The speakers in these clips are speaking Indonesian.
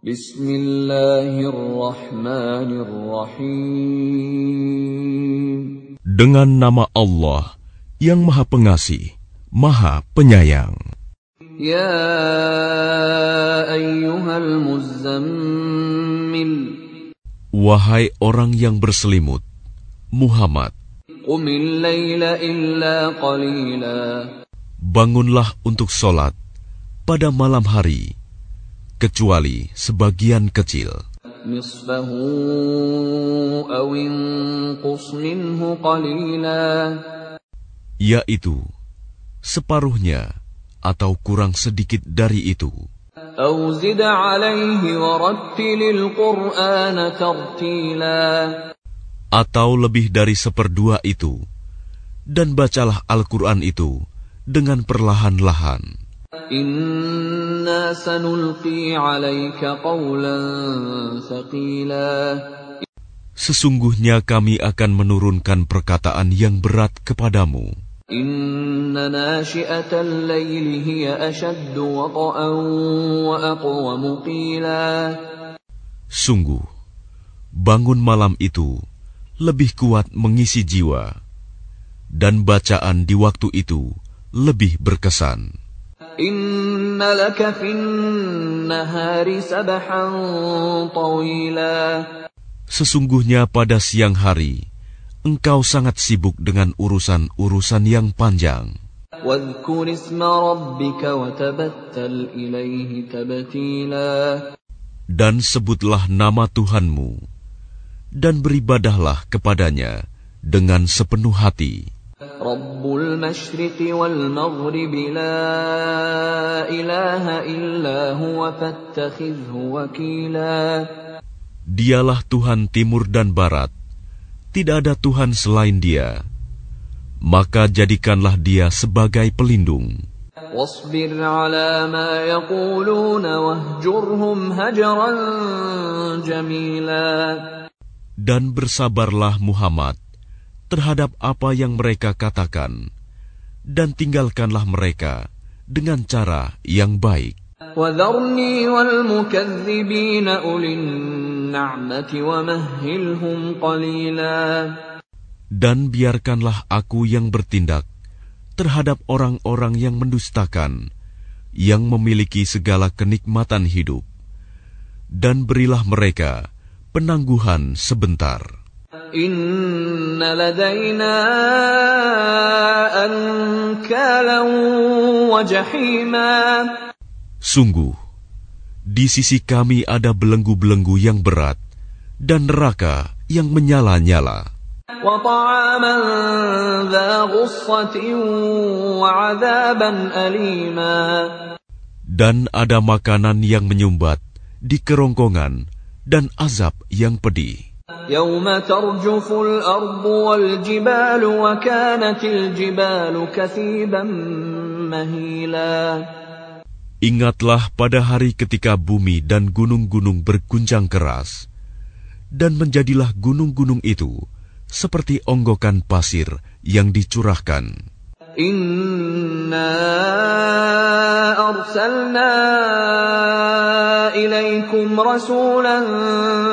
Bismillahirrahmanirrahim. Dengan nama Allah yang Maha Pengasih, Maha Penyayang. Ya ayyuhal muzammil. Wahai orang yang berselimut, Muhammad, Qumil layla illa qalila. bangunlah untuk sholat pada malam hari, kecuali sebagian kecil. Yaitu separuhnya atau kurang sedikit dari itu. Atau lebih dari seperdua itu, dan bacalah Al-Quran itu dengan perlahan-lahan. Sesungguhnya kami akan menurunkan perkataan yang berat kepadamu. Sungguh, bangun malam itu lebih kuat mengisi jiwa, dan bacaan di waktu itu lebih berkesan. Sesungguhnya pada siang hari, engkau sangat sibuk dengan urusan-urusan yang panjang. Dan sebutlah nama Tuhanmu, dan beribadahlah kepadanya dengan sepenuh hati. رب المشرق والمغرب لا إله إلا هو فاتخذه وكيلا Dialah Tuhan timur dan barat, tidak ada Tuhan selain Dia. Maka jadikanlah Dia sebagai pelindung. واصبر على ما يقولون واهجرهم هجرا جميلا Dan bersabarlah Muhammad terhadap apa yang mereka katakan, dan tinggalkanlah mereka dengan cara yang baik. Dan biarkanlah aku yang bertindak terhadap orang-orang yang mendustakan, yang memiliki segala kenikmatan hidup, dan berilah mereka penangguhan sebentar. إن لدينا أنكالا وجحيما Sungguh, di sisi kami ada belenggu-belenggu yang berat dan neraka yang menyala-nyala. وطعاما ذا غصة وعذابا أليما Dan ada makanan yang menyumbat di kerongkongan dan azab yang pedih. يوم ترجف الأرض والجبال وكانت الجبال كثيبا مهيلا Ingatlah pada hari ketika bumi dan gunung-gunung berguncang keras, dan menjadilah gunung-gunung itu seperti onggokan pasir yang dicurahkan. إنا أرسلنا إليكم رسولا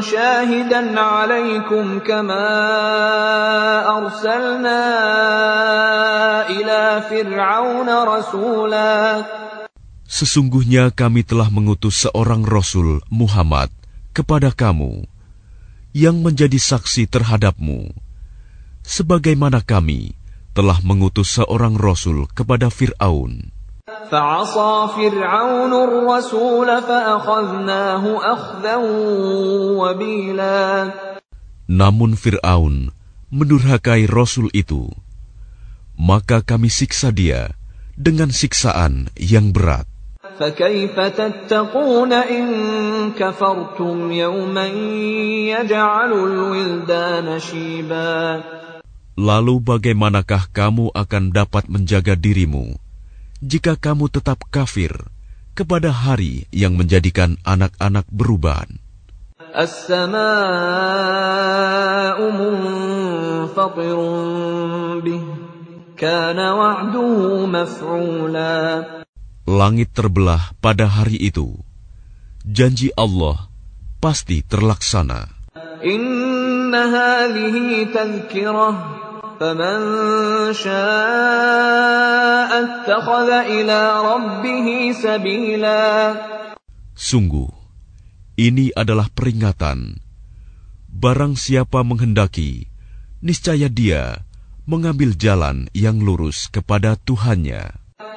شاهدا عليكم كما أرسلنا إلى فرعون رسولا Sesungguhnya kami telah mengutus seorang Rasul Muhammad kepada kamu, yang menjadi saksi terhadapmu, sebagaimana kami telah mengutus seorang Rasul kepada Fir'aun. فعصى فرعون الرسول فأخذناه أخذا وبيلا Namun Fir'aun mendurhakai Rasul itu, maka kami siksa dia dengan siksaan yang berat. فكيف تتقون إن كفرتم يوما يجعل الولدان شيبا Lalu bagaimanakah kamu akan dapat menjaga dirimu jika kamu tetap kafir kepada hari yang menjadikan anak-anak beruban. Langit terbelah pada hari itu. Janji Allah pasti terlaksana. Inna hadhihi tazkirah Sungguh, ini adalah peringatan. Barang siapa menghendaki, niscaya dia mengambil jalan yang lurus kepada Tuhannya.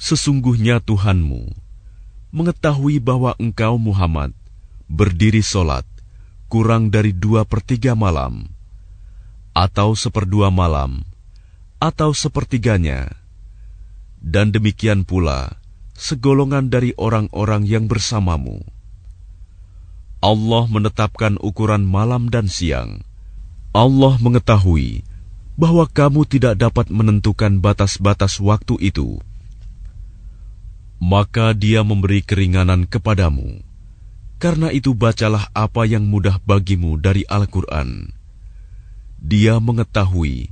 Sesungguhnya Tuhanmu mengetahui bahwa engkau Muhammad berdiri solat kurang dari dua pertiga malam, atau seperdua malam, atau sepertiganya. Dan demikian pula segolongan dari orang-orang yang bersamamu. Allah menetapkan ukuran malam dan siang, Allah mengetahui bahwa kamu tidak dapat menentukan batas-batas waktu itu. Maka Dia memberi keringanan kepadamu karena itu bacalah apa yang mudah bagimu dari Al-Quran. Dia mengetahui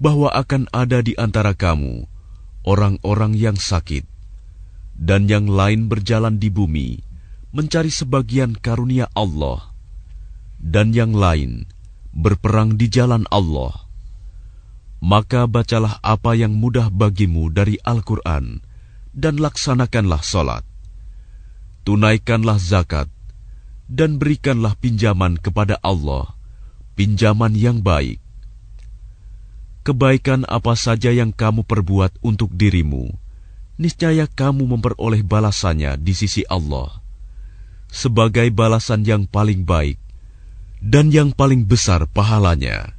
bahwa akan ada di antara kamu orang-orang yang sakit, dan yang lain berjalan di bumi mencari sebagian karunia Allah, dan yang lain berperang di jalan Allah. Maka bacalah apa yang mudah bagimu dari Al-Quran, dan laksanakanlah solat. Tunaikanlah zakat, dan berikanlah pinjaman kepada Allah, pinjaman yang baik. Kebaikan apa saja yang kamu perbuat untuk dirimu, niscaya kamu memperoleh balasannya di sisi Allah, sebagai balasan yang paling baik dan yang paling besar pahalanya.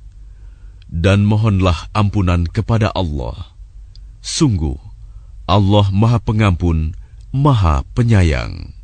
Dan mohonlah ampunan kepada Allah. Sungguh, Allah Maha Pengampun, Maha Penyayang.